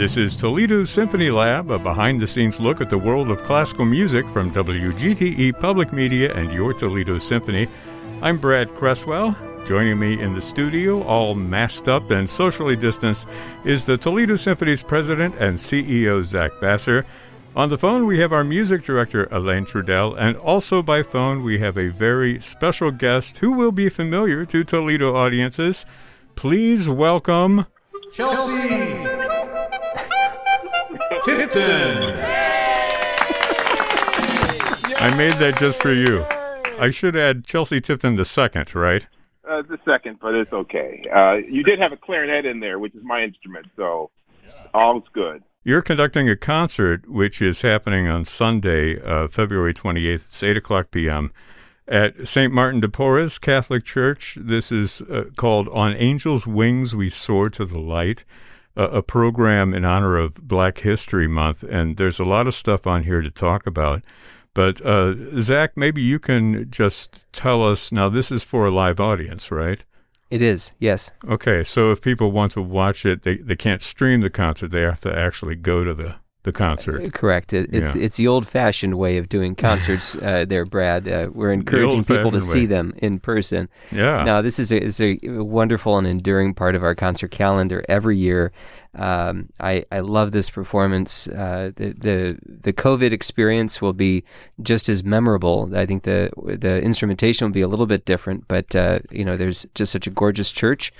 This is Toledo Symphony Lab, a behind the scenes look at the world of classical music from WGTE Public Media and your Toledo Symphony. I'm Brad Cresswell. Joining me in the studio, all masked up and socially distanced, is the Toledo Symphony's president and CEO, Zach Vassar. On the phone, we have our music director, Alain Trudel, and also by phone, we have a very special guest who will be familiar to Toledo audiences. Please welcome Chelsea Tipton. I made that just for you. I should add Chelsea Tipton the second, right? Uh, the second, but it's okay. Uh, you did have a clarinet in there, which is my instrument, so all's good. You're conducting a concert which is happening on Sunday, uh, February 28th. It's 8 o'clock p.m. at St. Martin de Porres Catholic Church. This is uh, called On Angels' Wings We Soar to the Light, a, a program in honor of Black History Month. And there's a lot of stuff on here to talk about. But uh, Zach, maybe you can just tell us now. This is for a live audience, right? It is, yes. Okay, so if people want to watch it, they, they can't stream the concert. They have to actually go to the, the concert. Uh, Correct. It, it's Yeah. it's the old-fashioned way of doing concerts uh, there, Brad. Uh, we're encouraging people to old-fashioned see them in person. Yeah. Now, this is a, is a wonderful and enduring part of our concert calendar every year. Um, I, I love this performance. Uh, the, the the COVID experience will be just as memorable. I think the the instrumentation will be a little bit different, but uh, you know, there's just such a gorgeous church.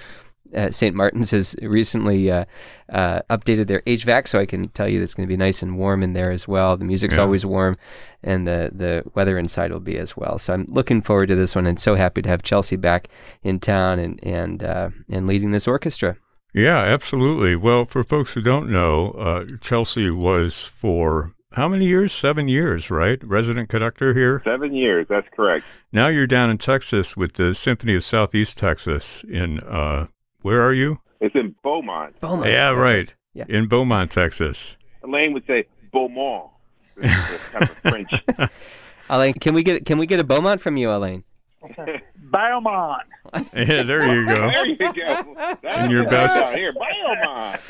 Uh, St. Martin's has recently uh, uh, updated their HVAC, so I can tell you it's going to be nice and warm in there as well. The music's Yeah. always warm, and the the weather inside will be as well. So I'm looking forward to this one, and so happy to have Chelsea back in town and and uh, and leading this orchestra. Yeah, absolutely. Well, for folks who don't know, uh, Chelsea was for how many years? Seven years, right? Resident conductor here. Seven years, that's correct. Now you're down in Texas with the Symphony of Southeast Texas in, uh, where are you? It's in Beaumont. Beaumont. yeah, That's right. Yeah. In Beaumont, Texas. Alain would say Beaumont. It's it's kind of French. Alain, can we get can we get a Beaumont from you, Alain? Beaumont. Yeah, there you go. there you go. That's And your best- here, Beaumont.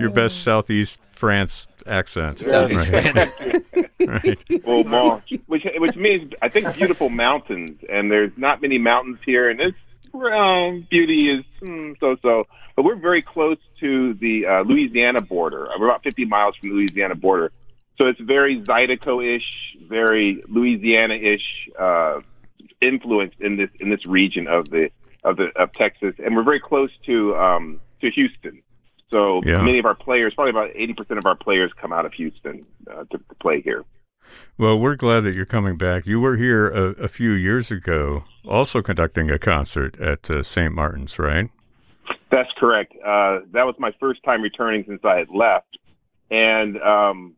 Your best Southeast France accent. Southeast right. France. right. Beaumont, which which means I think beautiful mountains, and there's not many mountains here, and it's um, beauty is mm, so so. But we're very close to the uh, Louisiana border. We're about 50 miles from the Louisiana border, so it's very Zydeco-ish, very Louisiana-ish uh, influence in this in this region of the of the of Texas, and we're very close to um, to Houston. So Yeah. many of our players, probably about 80% of our players, come out of Houston uh, to, to play here. Well, we're glad that you're coming back. You were here a, a few years ago, also conducting a concert at uh, St. Martin's, right? That's correct. Uh, that was my first time returning since I had left. And, um,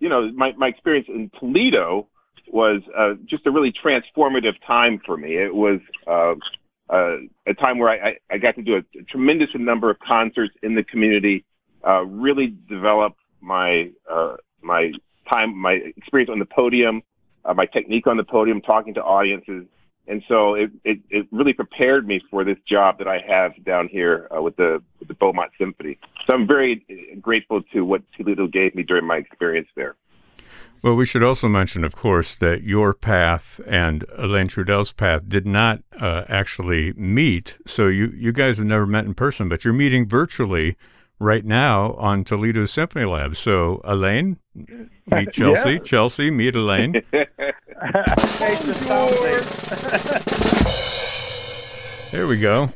you know, my, my experience in Toledo was uh, just a really transformative time for me. It was uh, uh, a time where I, I, I got to do a, tremendous number of concerts in the community, uh, really develop my uh, my time, my experience on the podium, uh, my technique on the podium, talking to audiences. And so it, it, it really prepared me for this job that I have down here uh, with the with the Beaumont Symphony. So I'm very uh, grateful to what Toledo gave me during my experience there. Well, we should also mention, of course, that your path and Alain Trudel's path did not uh, actually meet. So you, you guys have never met in person, but you're meeting virtually right now on Toledo Symphony Lab. So, Alain, meet Chelsea. Yeah. Chelsea, meet Alain. Hey, the sound thing. There we go.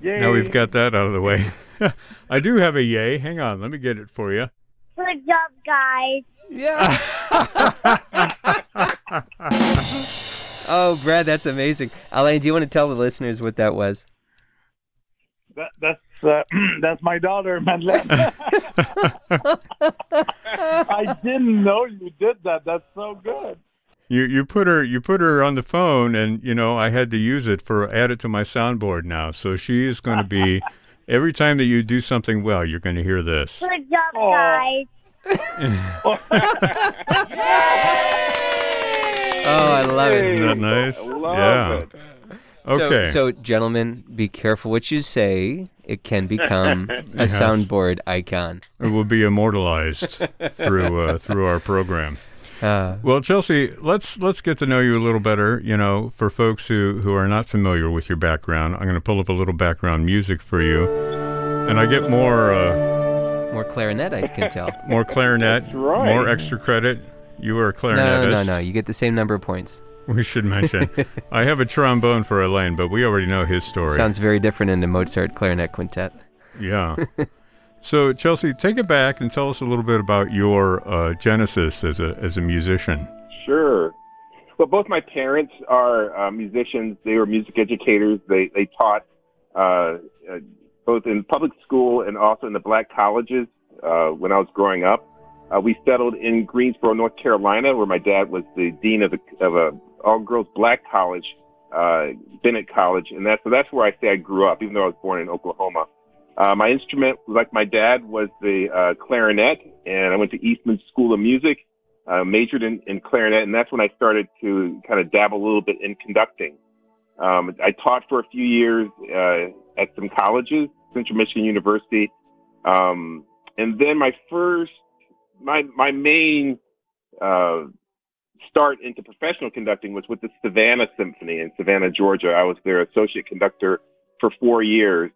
Yay. Now we've got that out of the way. I do have a yay. Hang on. Let me get it for you. Good job, guys. Yeah. oh, Brad, that's amazing. Alain, do you want to tell the listeners what that was? That, that's uh, that's my daughter, Madeleine. I didn't know you did that. That's so good. You you put her you put her on the phone, and you know I had to use it for add it to my soundboard now. So she is going to be every time that you do something well, you're going to hear this. Good job, Aw. guys. Oh, I love it. Isn't that nice? I love Yeah. it. Okay. So, so, gentlemen, be careful what you say. It can become a Yes. soundboard icon. it will be immortalized through uh, through our program. Uh, Well, Chelsea, let's let's get to know you a little better. You know, for folks who who are not familiar with your background, I'm going to pull up a little background music for you, and I get more uh, more clarinet, I can tell. more clarinet, right. more extra credit. You are a clarinetist. no, clarinetist. no, no. You get the same number of points. We should mention. I have a trombone for Alain, but we already know his story. Sounds very different in the Mozart clarinet quintet. Yeah. so, Chelsea, take it back and tell us a little bit about your uh, genesis as a as a musician. Sure. Well, both my parents are uh, musicians. They were music educators. They they taught uh, uh, both in public school and also in the black colleges uh, when I was growing up. Uh, we settled in Greensboro, North Carolina, where my dad was the dean of a, of a all girls black college, uh, Bennett College, and that's so that's where I say I grew up, even though I was born in Oklahoma. Uh, my instrument, like my dad, was the uh, clarinet, and I went to Eastman School of Music uh, majored in, in clarinet, and that's when I started to kind of dabble a little bit in conducting. Um, I taught for a few years uh, at some colleges, Central Michigan University, um, and then my first, my my main uh, start into professional conducting was with the Savannah Symphony in Savannah, Georgia. I was their associate conductor for four years.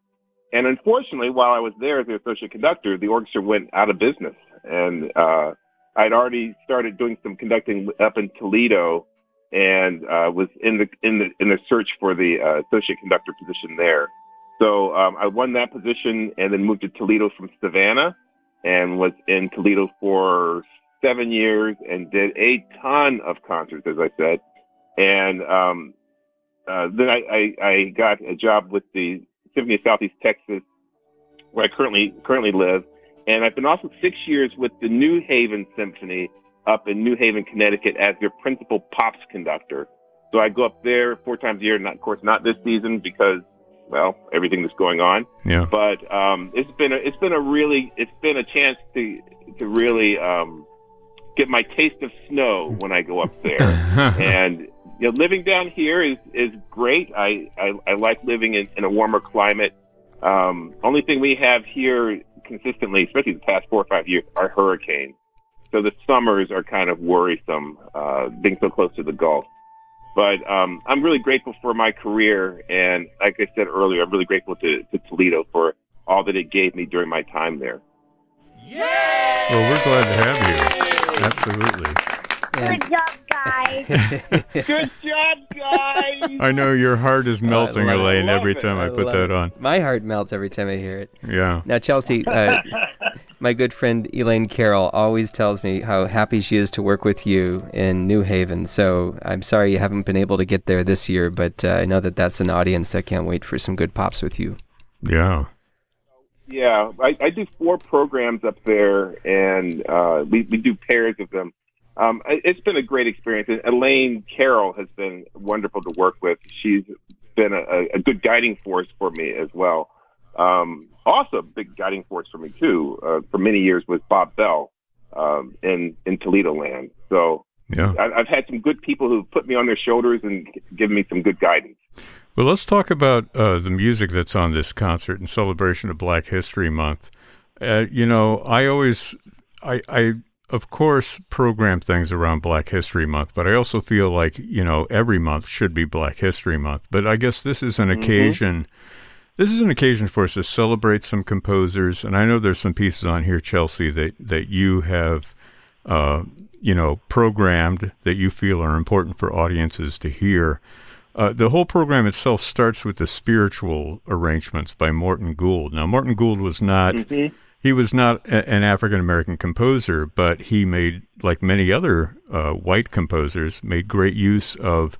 And unfortunately, while I was there as the associate conductor, the orchestra went out of business. And uh, I'd already started doing some conducting up in Toledo, and uh, was in the in the in the search for the uh, associate conductor position there. So um, I won that position, and then moved to Toledo from Savannah, and was in Toledo for seven years, and did a ton of concerts, as I said. And um, uh, then I, I, I got a job with the Symphony of Southeast Texas, where I currently currently live, and I've been also six years with the New Haven Symphony up in New Haven, Connecticut, as their principal pops conductor. So I go up there four times a year. Not, of course, not this season because, well, everything that's going on. Yeah. But um, it's been a, it's been a really it's been a chance to to really um, get my taste of snow when I go up there and you know, living down here is is great. I I, I like living in, in a warmer climate. Um, only thing we have here consistently, especially the past four or five years, are hurricanes. So the summers are kind of worrisome, uh, being so close to the Gulf. But um, I'm really grateful for my career, and like I said earlier, I'm really grateful to, to Toledo for all that it gave me during my time there. Well, we're glad to have you. Absolutely. Good job, guys. Good job, guys! I know your heart is melting, love it. Alain, Love every it. time I, I put love that it. on. my heart melts every time I hear it. Yeah. Now, Chelsea, uh, my good friend Elaine Carroll always tells me how happy she is to work with you in New Haven. So I'm sorry you haven't been able to get there this year, but uh, I know that that's an audience that can't wait for some good pops with you. Yeah. Yeah, I, I do four programs up there, and uh, we, we do pairs of them. Um, it- it's been a great experience. And Elaine Carroll has been wonderful to work with. She's been a, a good guiding force for me as well. Um, also, a big guiding force for me too uh, for many years was Bob Bell um, in in Toledo land. So Yeah. I, I've had some good people who put me on their shoulders and given me some good guidance. Well, let's talk about uh, the music that's on this concert in celebration of Black History Month. Uh, you know, I always, I, I, of course, program things around Black History Month, but I also feel like, you know, every month should be Black History Month. But I guess this is an occasion. This is an occasion for us to celebrate some composers, and I know there's some pieces on here, Chelsea, that that you have, uh, you know, programmed that you feel are important for audiences to hear. Uh, the whole program itself starts with the spiritual arrangements by Morton Gould. Now, Morton Gould was not he was not a, an African American composer, but he made, like many other uh, white composers, made great use of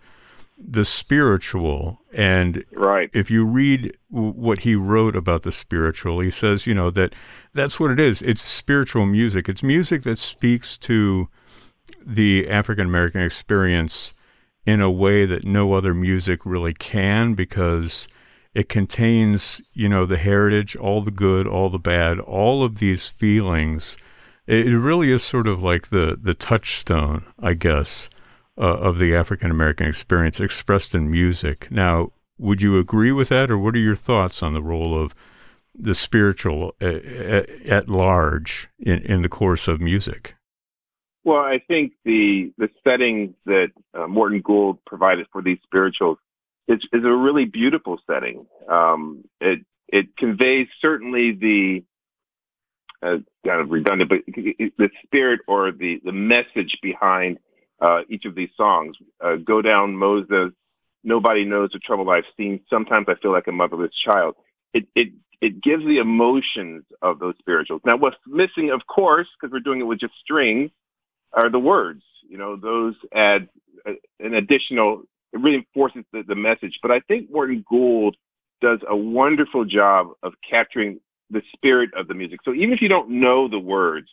the spiritual. And Right. if you read w- what he wrote about the spiritual, he says, you know, that that's what it is. It's spiritual music. It's music that speaks to the African American experience in a way that no other music really can because it contains, you know, the heritage, all the good, all the bad, all of these feelings. It, really is sort of like the the touchstone, I guess, uh, of the African American experience expressed in music. Now, would you agree with that, or what are your thoughts on the role of the spiritual uh, at large in, in the course of music? Well, I think the the setting that uh, Morton Gould provided for these spirituals is, is a really beautiful setting. Um, it it conveys certainly the uh, kind of redundant, but the spirit or the the message behind uh, each of these songs. Uh, Go down, Moses. Nobody knows the trouble I've seen. Sometimes I feel like a motherless child. It it it gives the emotions of those spirituals. Now, what's missing, of course, because we're doing it with just strings, are the words. You know, those add an additional, it reinforces the, the message. But I think Morton Gould does a wonderful job of capturing the spirit of the music. So even if you don't know the words,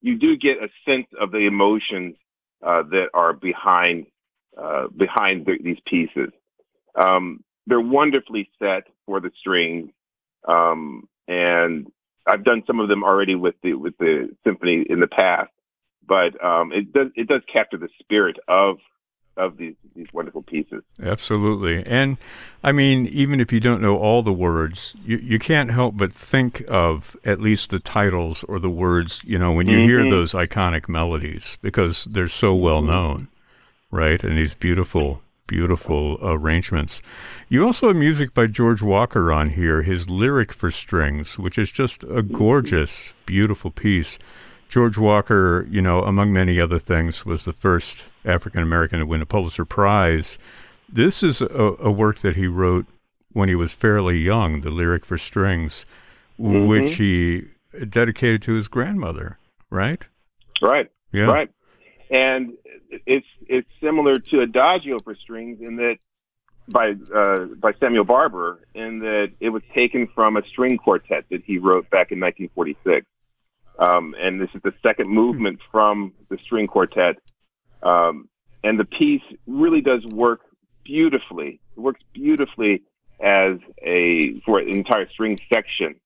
you do get a sense of the emotions uh, that are behind uh, behind the, these pieces. Um, they're wonderfully set for the strings, um, and I've done some of them already with the with the symphony in the past but um, it does it does capture the spirit of of these these wonderful pieces. Absolutely, and I mean, even if you don't know all the words, you you can't help but think of at least the titles or the words. You know, when you mm-hmm. hear those iconic melodies because they're so well mm-hmm. known, right? And these beautiful. Beautiful arrangements. You also have music by George Walker on here, his lyric for strings, which is just a mm-hmm. gorgeous, beautiful piece. George Walker, you know, among many other things, was the first African American to win a Pulitzer Prize. This is a, a, work that he wrote when he was fairly young, the lyric for strings, mm-hmm. which he dedicated to his grandmother, right? Right. Yeah. Right. And it's it's similar to Adagio for strings in that by uh, by Samuel Barber in that it was taken from a string quartet that he wrote back in 1946. Um, and this is the second movement from the string quartet. Um, and the piece really does work beautifully. It works beautifully as a for an entire string section.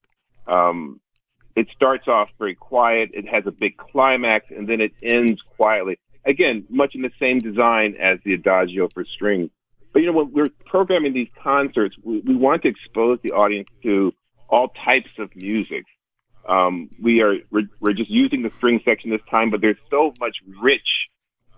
Um, it starts off very quiet. It has a big climax, and then it ends quietly. Again, much in the same design as the Adagio for strings. But you know, when we're programming these concerts, we, we want to expose the audience to all types of music. Um, we are we're, we're, just using the string section this time, but there's so much rich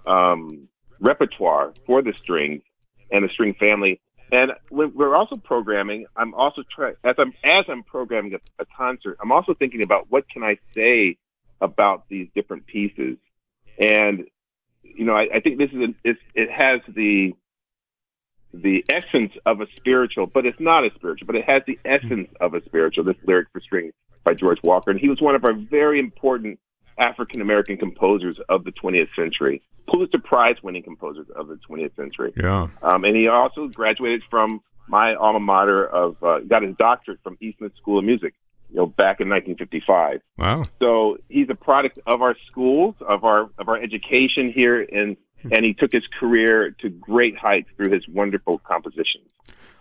um, repertoire for the strings and the string family. And we're also programming. I'm also trying as I'm as I'm programming a, a, concert. I'm also thinking about what can I say about these different pieces. And you know, I, I think this is it has the the essence of a spiritual, but it's not a spiritual, but it has the essence of a spiritual. This lyric for strings by George Walker, and he was one of our very important African American composers of the 20th century, Pulitzer Prize winning composers of the 20th century. Yeah. Um, and he also graduated from my alma mater of, uh, got his doctorate from Eastman School of Music, you know, back in 1955. Wow. So he's a product of our schools, of our, of our education here in, and he took his career to great heights through his wonderful compositions.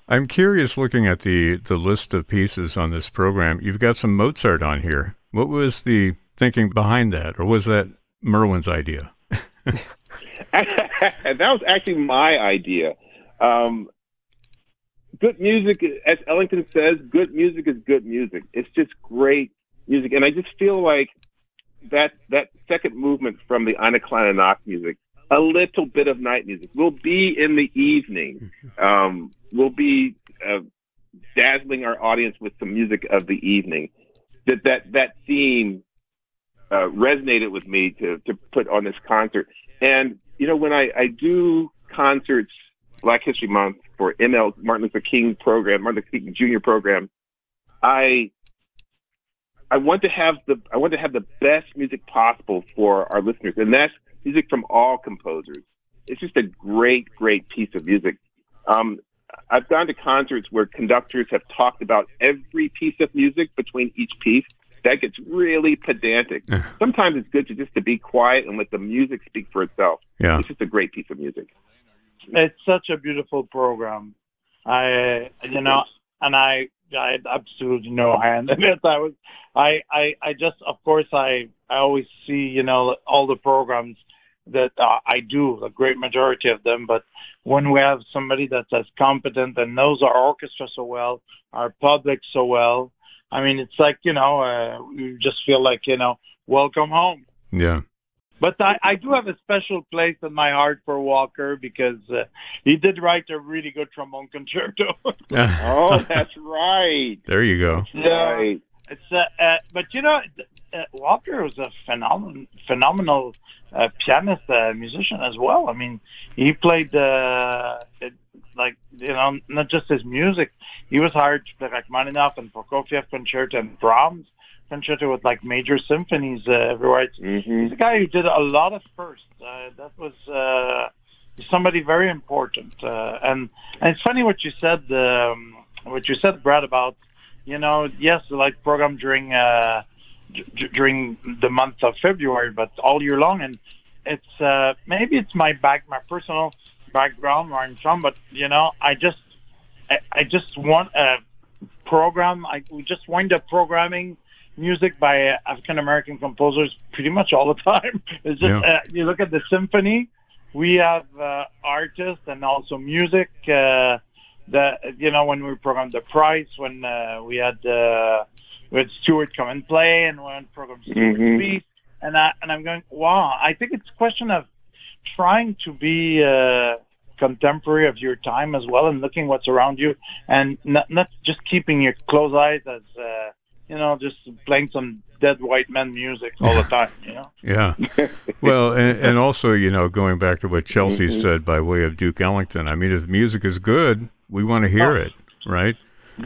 I'm curious looking at the, the list of pieces on this program. You've got some Mozart on here. What was the thinking behind that, or was that Merwin's idea? that was actually my idea. Um, good music, as Ellington says, good music is good music. It's just great music, and I just feel like that that second movement from the Nacht music a little bit of night music. We'll be in the evening. Um, we'll be uh, dazzling our audience with some music of the evening. That that that theme uh, resonated with me to to put on this concert. And you know, when I, I do concerts, Black History Month for ML Martin Luther King program, Martin Luther King Jr. program, I I want to have the I want to have the best music possible for our listeners, and that's music from all composers. It's just a great, great piece of music. Um, I've gone to concerts where conductors have talked about every piece of music between each piece. That gets really pedantic. Sometimes it's good to just to be quiet and let the music speak for itself. Yeah. It's just a great piece of music. It's such a beautiful program. I, you know, and I, I had absolutely no hand in it. I was, I, I, I just, of course, I, I always see, you know, all the programs that uh, I do, a great majority of them. But when we have somebody that's as competent and knows our orchestra so well, our public so well, I mean, it's like you know, uh, you just feel like you know, welcome home. Yeah. But I, I do have a special place in my heart for Walker because uh, he did write a really good trombone concerto. Oh, that's right. there you go. Yeah. Right. It's uh, uh, but you know, uh, Walker was a phenomenal, phenomenal uh, pianist, uh, musician as well. I mean, he played uh, it, like you know, not just his music. He was hired to play Rachmaninoff and Prokofiev concerto and Brahms concerto with like major symphonies uh, everywhere. It's, hmm He's a guy who did a lot of firsts. Uh, that was uh, somebody very important. Uh, and, and it's funny what you said, um, what you said, Brad, about you know, yes, like program during uh, d- during the month of February, but all year long. And it's uh, maybe it's my back, my personal background where I'm from, but you know, I just I, I just want a program. I we just wind up programming music by uh, African American composers pretty much all the time. It's just Yeah. uh, you look at the symphony, we have uh, artists and also music. Uh, that you know when we programmed the price, when uh, we had uh, we had Stewart come and play, and when programmed Stewart Mhm. speak, and I and I'm going, wow. I think it's a question of trying to be. Uh, contemporary of your time as well and looking what's around you and not, not just keeping your close eyes as uh, you know just playing some dead white men music all the time you know Yeah. Well, and, and also, you know, going back to what Chelsea Mhm. said by way of Duke Ellington, I mean, if the music is good, we want to hear Oh. it, right?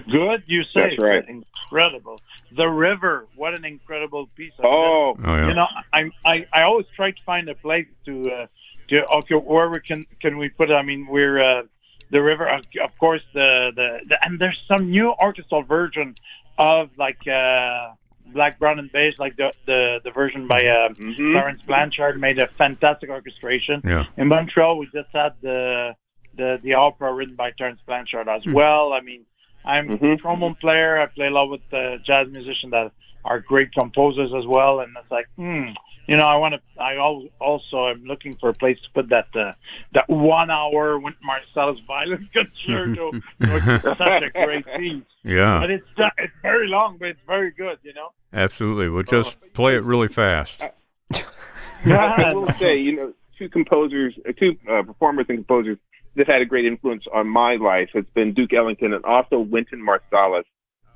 Good you say That's right. incredible the river what an incredible piece of Oh, Oh, yeah. you know I, I i always try to find a place to uh to okay where we can can we put it i mean we're uh the river of of course the, the the and there's some new orchestral version of like uh black brown and beige like the the the version by uh mhm. Lawrence Blanchard made a fantastic orchestration. Yeah. In Montreal, we just had the the the opera written by Terence Blanchard as well. I mean, I'm a Mhm. trombone player. I play a lot with uh, jazz musicians that are great composers as well. And it's like, hmm, you know, I want to. I al- also am looking for a place to put that uh, that one hour with Marsalis violin concerto. it's such a great piece. Yeah. But it's uh, it's very long, but it's very good. You know. Absolutely. We'll just play it really fast. I will say, you know, two composers, uh, two uh, performers and composers that had a great influence on my life has been Duke Ellington and also Wynton Marsalis.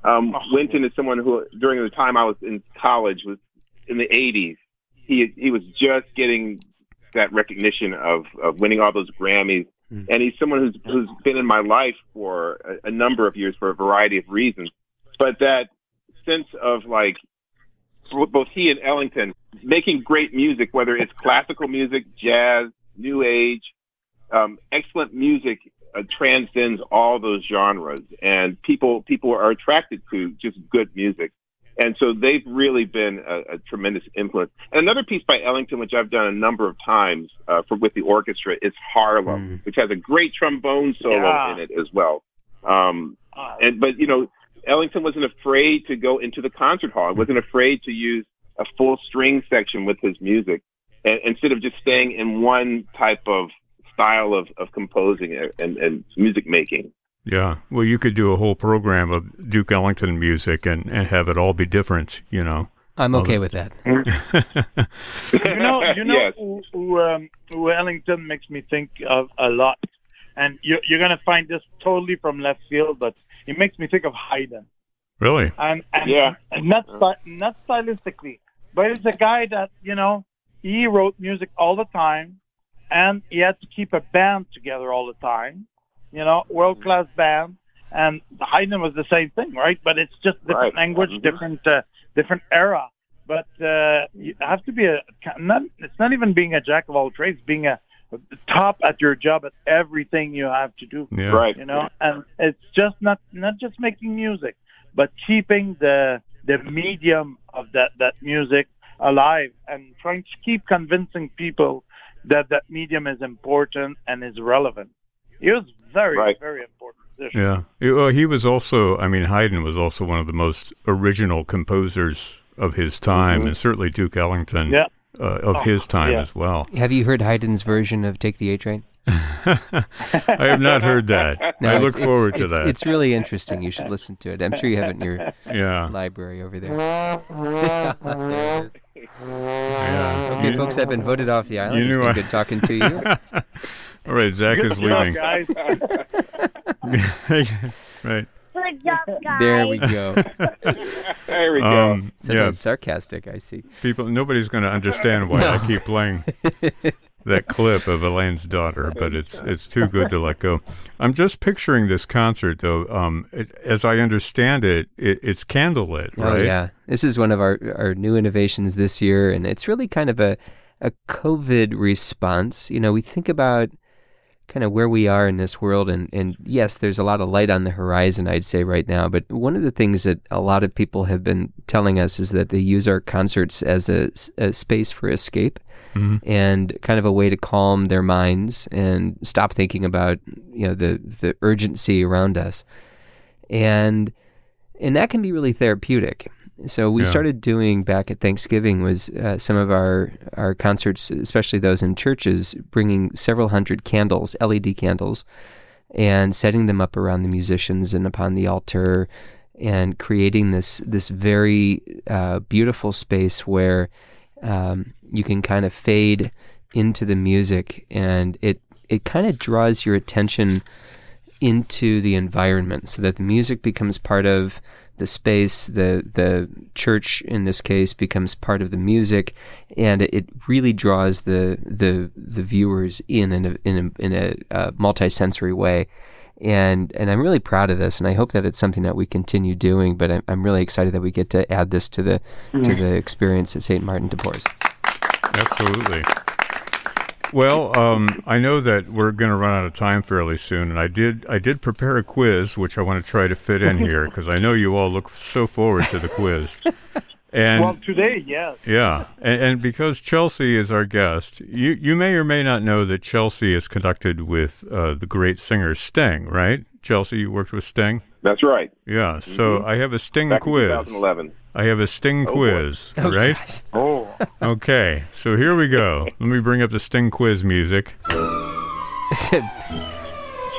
Um, Oh. Wynton is someone who, during the time I was in college, was in the '80s. He he was just getting that recognition of, of winning all those Grammys, Mm. and he's someone who's who's been in my life for a, a number of years for a variety of reasons. But that sense of like both he and Ellington making great music, whether it's classical music, jazz, new age, um, excellent music uh, transcends all those genres, and people people are attracted to just good music, and so they've really been a, a tremendous influence. And another piece by Ellington, which I've done a number of times uh, for with the orchestra, is Harlem, which has a great trombone solo Yeah. in it as well. Um, Uh, and but you know, Ellington wasn't afraid to go into the concert hall. He wasn't afraid to use a full string section with his music, and, instead of just staying in one type of style of, of composing and, and music making. Yeah. Well, you could do a whole program of Duke Ellington music and, and have it all be different, you know. I'm okay with that. you know, you know Yes. who, who, um, who Ellington makes me think of a lot, and you, you're gonna find this totally from left field, but it makes me think of Haydn, really? and, and, Yeah. and not not stylistically, but it's a guy that you know he wrote music all the time, and he had to keep a band together all the time, you know, world class band. And Haydn was the same thing, right? But it's just different Right. language, Mhm. different uh, different era. But uh, you have to be a not. It's not even being a jack of all trades, being a top at your job at everything you have to do. Yeah. Right. You know, and it's just not not just making music, but keeping the the medium of that that music alive and trying to keep convincing people that that medium is important and is relevant. He was very Right. very important. musician. Yeah. Yeah, Well, he was also, I mean, Haydn was also one of the most original composers of his time, Mhm. and certainly Duke Ellington Yeah. uh, of his time yeah. as well. Have you heard Haydn's version of "Take the A Train"? I have not heard that. I it's- look it's- forward to it's- that. It's really interesting. You should listen to it. I'm sure you have it in your yeah, library over there. There it is. Yeah. okay, You- folks, I've been voted off the island. you It's knew been I- good talking to you. All right, Zach Good is job, leaving. guys. right. Good job, guys. There we go. There we go. Um, So yeah, sarcastic, I see. people. Nobody's going to understand why I keep playing that clip of Alain's daughter, but it's it's too good to let go. I'm just picturing this concert, though. Um, it, as I understand it, it it's candlelit, right? Oh yeah, this is one of our our new innovations this year, and it's really kind of a a COVID response. You know, we think about kind of where we are in this world, and and yes, there's a lot of light on the horizon, I'd say right now. But one of the things that a lot of people have been telling us is that they use our concerts as a, a space for escape. Mhm. And kind of a way to calm their minds and stop thinking about you know the the urgency around us, and and that can be really therapeutic. So we Yeah. started doing back at Thanksgiving was uh, some of our our concerts, especially those in churches, bringing several hundred candles, LED candles, and setting them up around the musicians and upon the altar, and creating this this very uh, beautiful space where um, you can kind of fade into the music, and it it kind of draws your attention into the environment, so that the music becomes part of the space. The the church in this case becomes part of the music, and it really draws the the the viewers in in a in a, in a uh, multi-sensory way. And and I'm really proud of this, and I hope that it's something that we continue doing. But I'm, I'm really excited that we get to add this to the to the experience at St. Martin de Porres. Absolutely. Well, um, I know that we're going to run out of time fairly soon, and I did I did prepare a quiz, which I want to try to fit in here because I know you all look so forward to the quiz. And well, today, yes. yeah, and, and because Chelsea is our guest, you you may or may not know that Chelsea is conducted with uh, the great singer Sting, right? Chelsea, you worked with Sting. That's right. Yeah, so mm-hmm. I have a Sting Back in quiz. 2011. I have a Sting oh, boy. quiz, oh, right? Oh, Okay, so here we go. Let me bring up the Sting quiz music.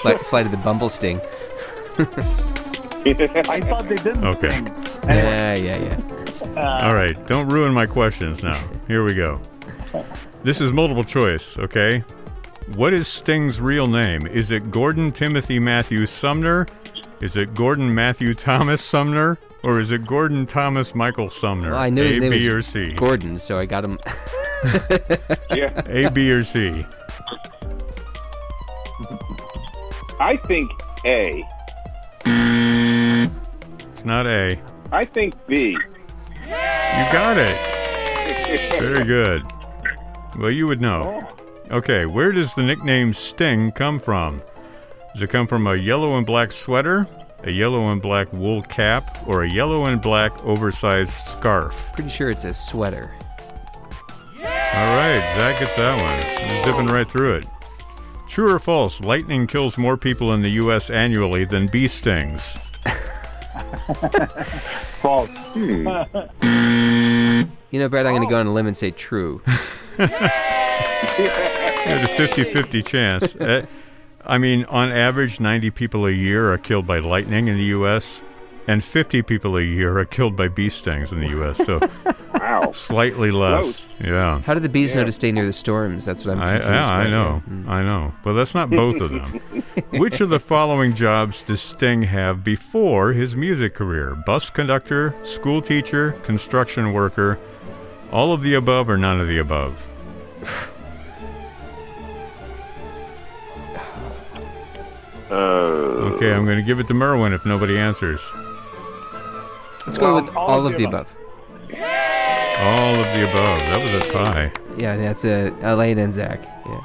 Flight, flight of the Bumble Sting. I thought they didn't Okay. sing. Yeah, yeah, yeah. All right, don't ruin my questions now. Here we go. This is multiple choice, okay? What is Sting's real name? Is it Gordon Timothy Matthew Sumner? Is it Gordon Matthew Thomas Sumner? Or is it Gordon Thomas Michael Sumner? Well, I knew A, his name B, was or C? Gordon, so I got him. yeah. A, B, or C? I think A. It's not A. I think B. You got it. Very good. Well, you would know. Oh. Okay, where does the nickname Sting come from? Does it come from a yellow and black sweater, a yellow and black wool cap, or a yellow and black oversized scarf? Pretty sure it's a sweater. All right, Zach gets that one. He's zipping right through it. True or false, lightning kills more people in the U.S. annually than bee stings? False. You know, Brad, I'm going to go on a limb and say true. You had a 50 50 chance. Uh, I mean, on average, 90 people a year are killed by lightning in the U.S., and 50 people a year are killed by bee stings in the U.S., so Wow. slightly less. Yeah. How do the bees know to stay near the storms? That's what I'm I, confused yeah, I by know. Mm. I know. But that's not both of them. Which of the following jobs does Sting have before his music career? Bus conductor, school teacher, construction worker, all of the above or none of the above? Uh, Okay, I'm going to give it to Merwin if nobody answers. Let's go Well, with all, of the above. All of the above. That was a tie. Yeah, that's uh, Alain and Zach. Yeah.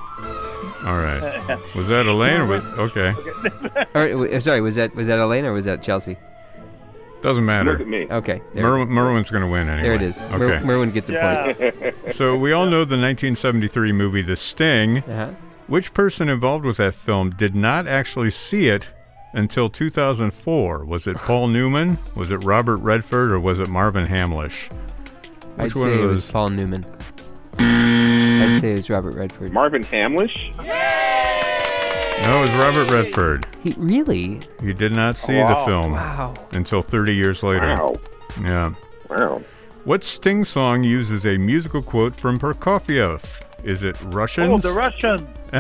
All right. Was that Alain or was, okay? Or, w- sorry, was that was that Alain or was that Chelsea? Doesn't look matter. at me. Okay, there, Merwin, Merwin's going to win anyway. there it is. Mer- Okay. Merwin gets a Yeah. point. So we all know the 1973 movie The Sting. Uh-huh. Which person involved with that film did not actually see it until 2004? Was it Paul Newman? Was it Robert Redford? Or was it Marvin Hamlisch? I'd Which say one of it was those? Paul Newman. I'd say it was Robert Redford. Marvin Hamlisch. No, it was Robert Redford. He really? He did not see Wow. the film Wow. until 30 years later. Wow. Yeah. Wow. What Sting song uses a musical quote from Prokofiev? Is it Russians? Oh, the Russian.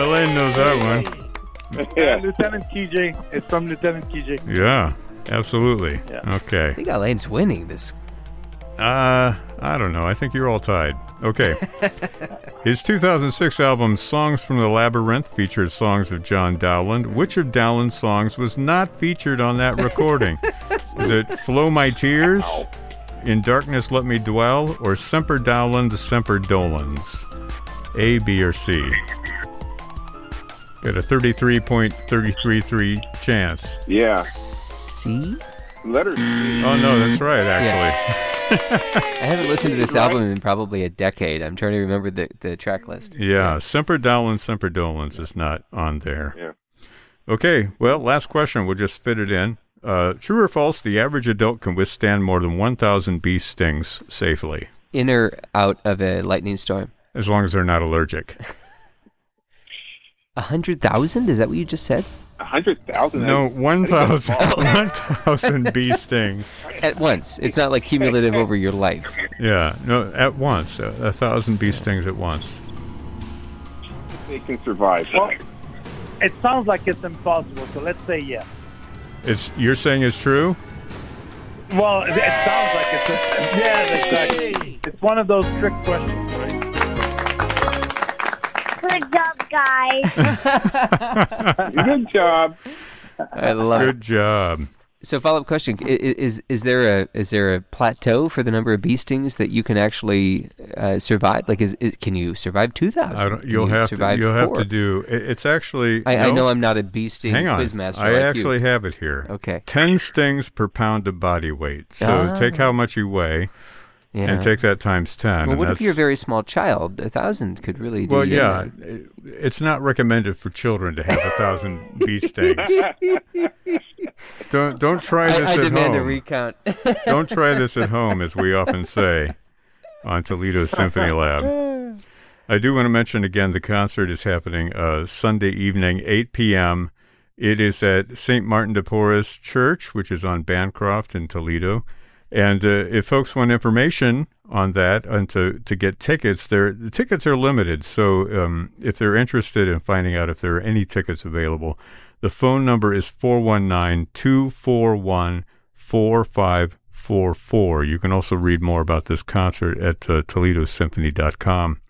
Alain knows that one. Yeah. Lieutenant Kijé. It's from Lieutenant Kijé. Yeah, absolutely. Yeah. I think Alain's winning this. Uh, I don't know. I think you're all tied. Okay. His 2006 album Songs from the Labyrinth features songs of John Dowland. Which of Dowland's songs was not featured on that recording? Is it Flow My Tears, In Darkness Let Me Dwell, or Semper Dowland, Semper Dolens? A, B, or C? Got a 33.333 chance. Yeah. C? Letter C. Oh, no, that's right, actually. I haven't listened to this album in probably a decade. I'm trying to remember the, the track list. Yeah, Semper Dowland, Semper Dolens is not on there. Yeah. Okay, well, last question. We'll just fit it in. Uh, true or false, the average adult can withstand more than 1,000 bee stings safely, In or out of a lightning storm? as long as they're not allergic. A hundred thousand? Is that what you just said? A hundred thousand. No, 1,000 1,000 bee stings. At once. It's not like cumulative over your life. Yeah, no, at once. A, a thousand bee stings at once. They can survive. Well, it sounds like it's impossible, so let's say yes. It's You're saying it's true? Well, it, it sounds like it's a, yeah, exactly. It's one of those trick questions, right? Good job, guys. Good job. I love. Good job. So follow up question: Is is there a is there a plateau for the number of bee stings that you can actually uh, survive? Like, is, is can you survive two thousand? I thousand? don't, you'll have to you'll have to do. It's actually. I, I know I'm not a bee sting Hang on. quizmaster. I like actually you. have it here. Okay. 10 stings per pound of body weight. So Ah. take how much you weigh Yeah. and take that times 10. Well, what if you're a very small child? A thousand could really. Do Well, you yeah. It's not recommended for children to have a thousand bee stings. Don't don't try I, this I at demand a home. recount. don't try this at home, as we often say on Toledo Symphony Lab. I do want to mention again the concert is happening uh, Sunday evening, 8 p.m. It is at St. Martin de Porres Church, which is on Bancroft in Toledo. And uh, if folks want information on that and to, to get tickets, the tickets are limited. So um, if they're interested in finding out if there are any tickets available, the phone number is 419 241 4544. You can also read more about this concert at uh, ToledoSymphony.com.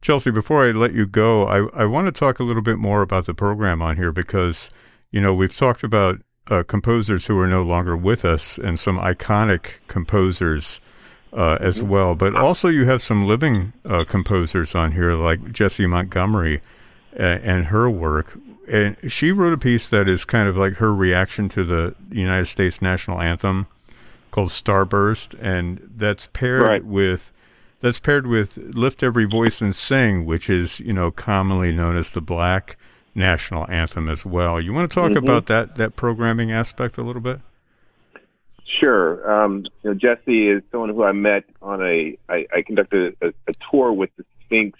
Chelsea, before I let you go, I, I want to talk a little bit more about the program on here because, you know, we've talked about uh, composers who are no longer with us and some iconic composers uh, as well. But also, you have some living uh, composers on here like Jessie Montgomery uh, and her work. And she wrote a piece that is kind of like her reaction to the United States national anthem called Starburst, and that's paired Right. with that's paired with Lift Every Voice and Sing, which is, you know, commonly known as the black national anthem as well. You want to talk Mhm. about that that programming aspect a little bit? Sure. Um, you know, Jessie is someone who I met on a. I, I conducted a, a tour with the Sphinx,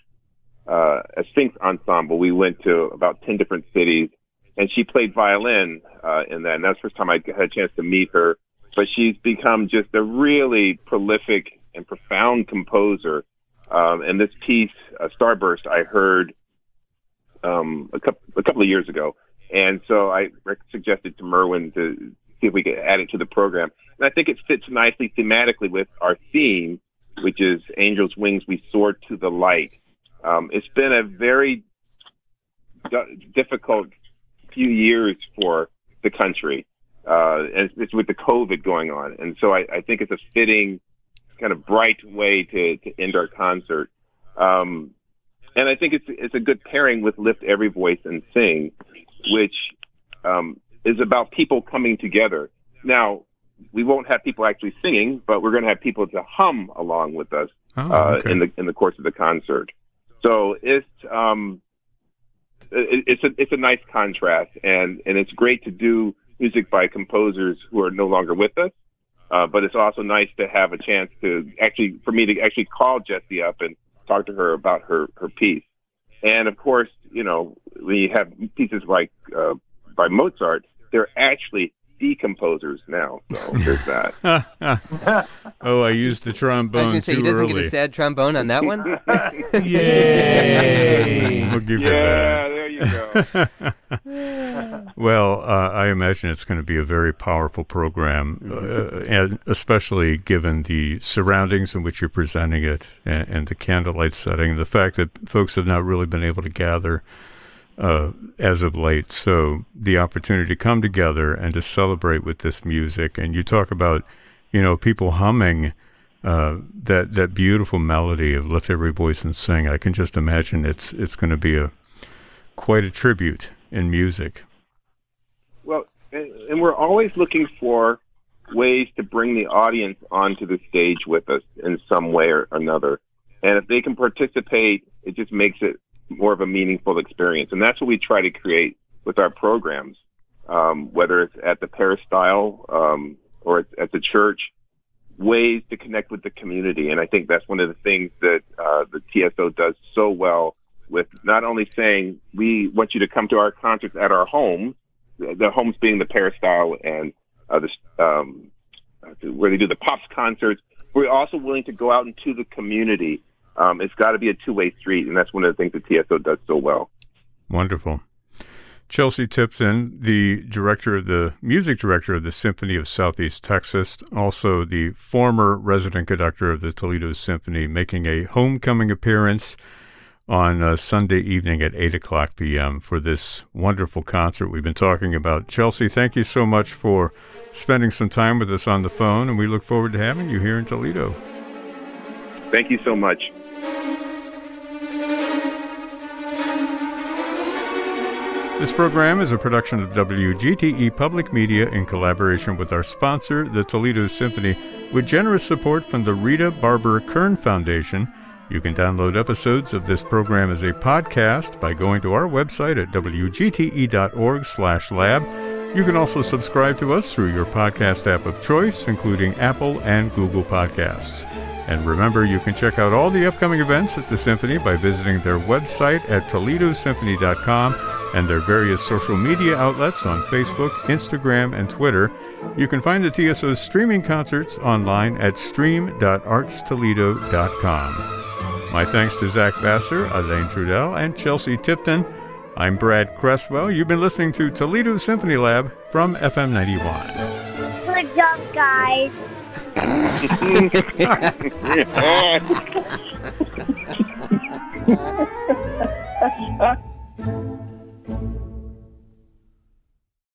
uh, a Sphinx ensemble. We went to about ten different cities, and she played violin uh, in that. And that's the first time I had a chance to meet her. But she's become just a really prolific and profound composer. Um, and this piece, uh, Starburst, I heard um, a couple a couple of years ago, and so I suggested to Merwin to see if we could add it to the program. And I think it fits nicely thematically with our theme, which is Angels' Wings, We Soar to the Light. Um, it's been a very d- difficult few years for the country, uh, and it's, it's with the COVID going on. And so I, I think it's a fitting, kind of bright way to, to end our concert. Um, and I think it's it's a good pairing with Lift Every Voice and Sing, which um, is about people coming together. Now, we won't have people actually singing, but we're going to have people to hum along with us Oh, uh, in the in the course of the concert. So it's um, it, it's a it's a nice contrast, and and it's great to do music by composers who are no longer with us. Uh, but it's also nice to have a chance to actually, for me to actually call Jessie up and talk to her about her, her piece. And of course, you know, we have pieces like, uh, by Mozart, they're actually decomposers now. So there's that. oh, I used the trombone. I was going to say, he doesn't early. get a sad trombone on that one? Yay! we'll give yeah, there you go. well, uh, I imagine it's going to be a very powerful program, uh, and especially given the surroundings in which you're presenting it and, and the candlelight setting, the fact that folks have not really been able to gather uh, as of late. So the opportunity to come together and to celebrate with this music, and you talk about, you know, people humming uh, that that beautiful melody of "Lift Every Voice and Sing." I can just imagine it's it's going to be a quite a tribute in music. Well, and, we're always looking for ways to bring the audience onto the stage with us in some way or another. And if they can participate, it just makes it more of a meaningful experience. And that's what we try to create with our programs, um, whether it's at the peristyle um, or at the church, ways to connect with the community. And I think that's one of the things that uh, the TSO does so well with not only saying we want you to come to our concerts at our homes, the homes being the peristyle and uh, the, um, where they do the pops concerts. We're also willing to go out into the community um, it's got to be a two-way street, and that's one of the things that TSO does so well. Wonderful. Chelsea Tipton, the director of the music director of the Symphony of Southeast Texas, also the former resident conductor of the Toledo Symphony, making a homecoming appearance on uh, Sunday evening at 8 o'clock p.m. for this wonderful concert we've been talking about. Chelsea, thank you so much for spending some time with us on the phone, and we look forward to having you here in Toledo. Thank you so much. This program is a production of WGTE Public Media in collaboration with our sponsor, the Toledo Symphony, with generous support from the Rita Barber Kern Foundation. You can download episodes of this program as a podcast by going to our website at wgte.org/lab. You can also subscribe to us through your podcast app of choice, including Apple and Google Podcasts. And remember, you can check out all the upcoming events at the Symphony by visiting their website at toledosymphony.com and their various social media outlets on Facebook, Instagram, and Twitter. You can find the TSO's streaming concerts online at stream.artstoledo.com. My thanks to Zach Vassar, Alain Trudel, and Chelsea Tipton. I'm Brad Cresswell. You've been listening to Toledo Symphony Lab from FM 91. Good job, guys.